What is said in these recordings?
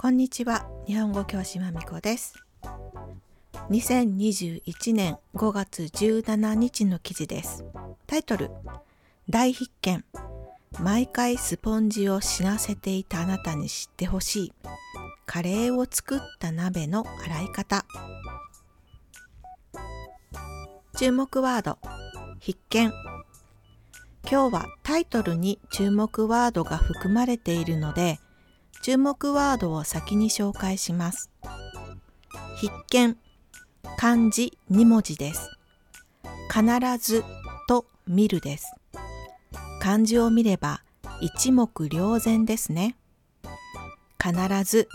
こんにちは。日本語教師まみこです。2021年5月17日の記事です。タイトル。大必見。毎回スポンジを死なせていたあなたに知ってほしい。カレーを作った鍋の洗い方。注目ワード。必見。今日はタイトルに注目ワードが含まれているので注目ワードを先に紹介します。必見漢字2文字です。必ずと見るです。漢字を見れば一目瞭然ですね。必ず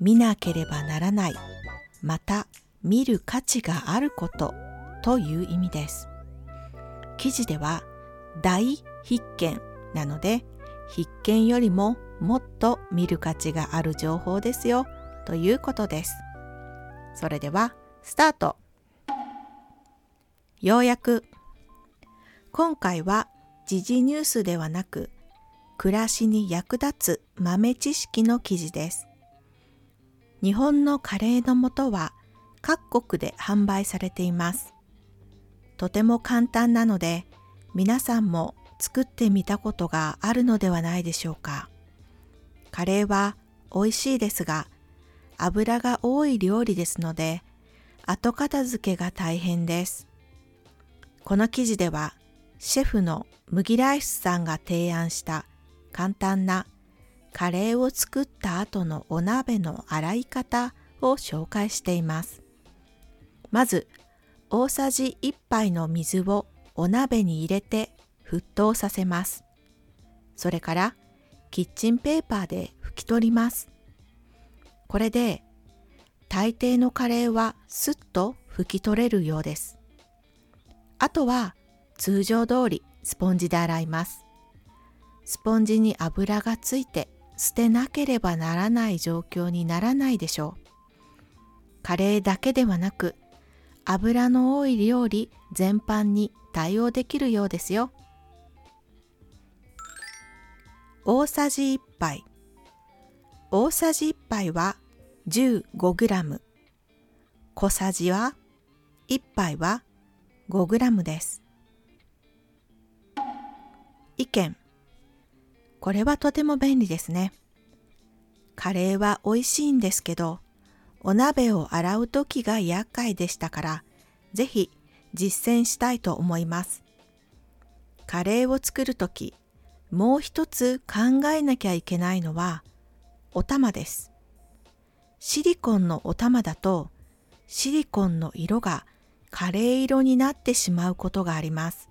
見なければならない、また見る価値があることという意味です。記事では大必見なので必見よりももっと見る価値がある情報ですよということです。それではスタートようやく今回は時事ニュースではなく暮らしに役立つ豆知識の記事です。日本のカレーの素は各国で販売されています。とても簡単なので皆さんも作ってみたことがあるのではないでしょうか。カレーは美味しいですが、油が多い料理ですので、後片付けが大変です。この記事では、シェフの麦ライスさんが提案した簡単なカレーを作った後のお鍋の洗い方を紹介しています。まず、大さじ1杯の水をお鍋に入れて沸騰させます。それからキッチンペーパーで拭き取ります。これで大抵のカレーはスッと拭き取れるようです。あとは通常通りスポンジで洗います。スポンジに油がついて捨てなければならない状況にならないでしょう。カレーだけではなく油の多い料理全般に対応できるようですよ。大さじ1杯。大さじ1杯は 15g 小さじは1杯は 5g です。意見。これはとても便利ですね。カレーは美味しいんですけどお鍋を洗う時が厄介でしたからぜひ実践したいと思います。カレーを作るときもう一つ考えなきゃいけないのはお玉です。シリコンのお玉だとシリコンの色がカレー色になってしまうことがあります。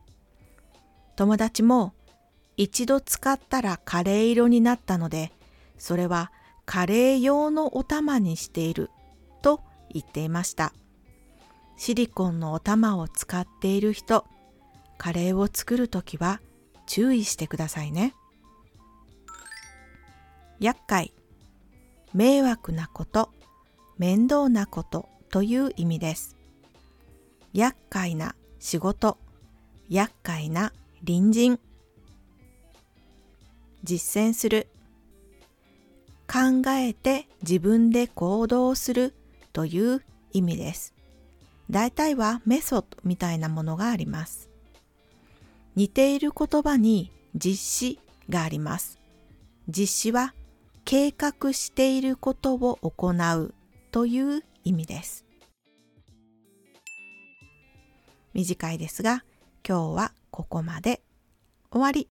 友達も一度使ったらカレー色になったのでそれはカレー用のお玉にしていると言っていました。シリコンのお玉を使っている人、カレーを作るときは注意してくださいね。厄介、迷惑なこと、面倒なことという意味です。厄介な仕事、厄介な隣人。実践する。考えて自分で行動するという意味です。大体はメソッドみたいなものがあります。似ている言葉に実施があります。実施は計画していることを行うという意味です。短いですが今日はここまで終わり。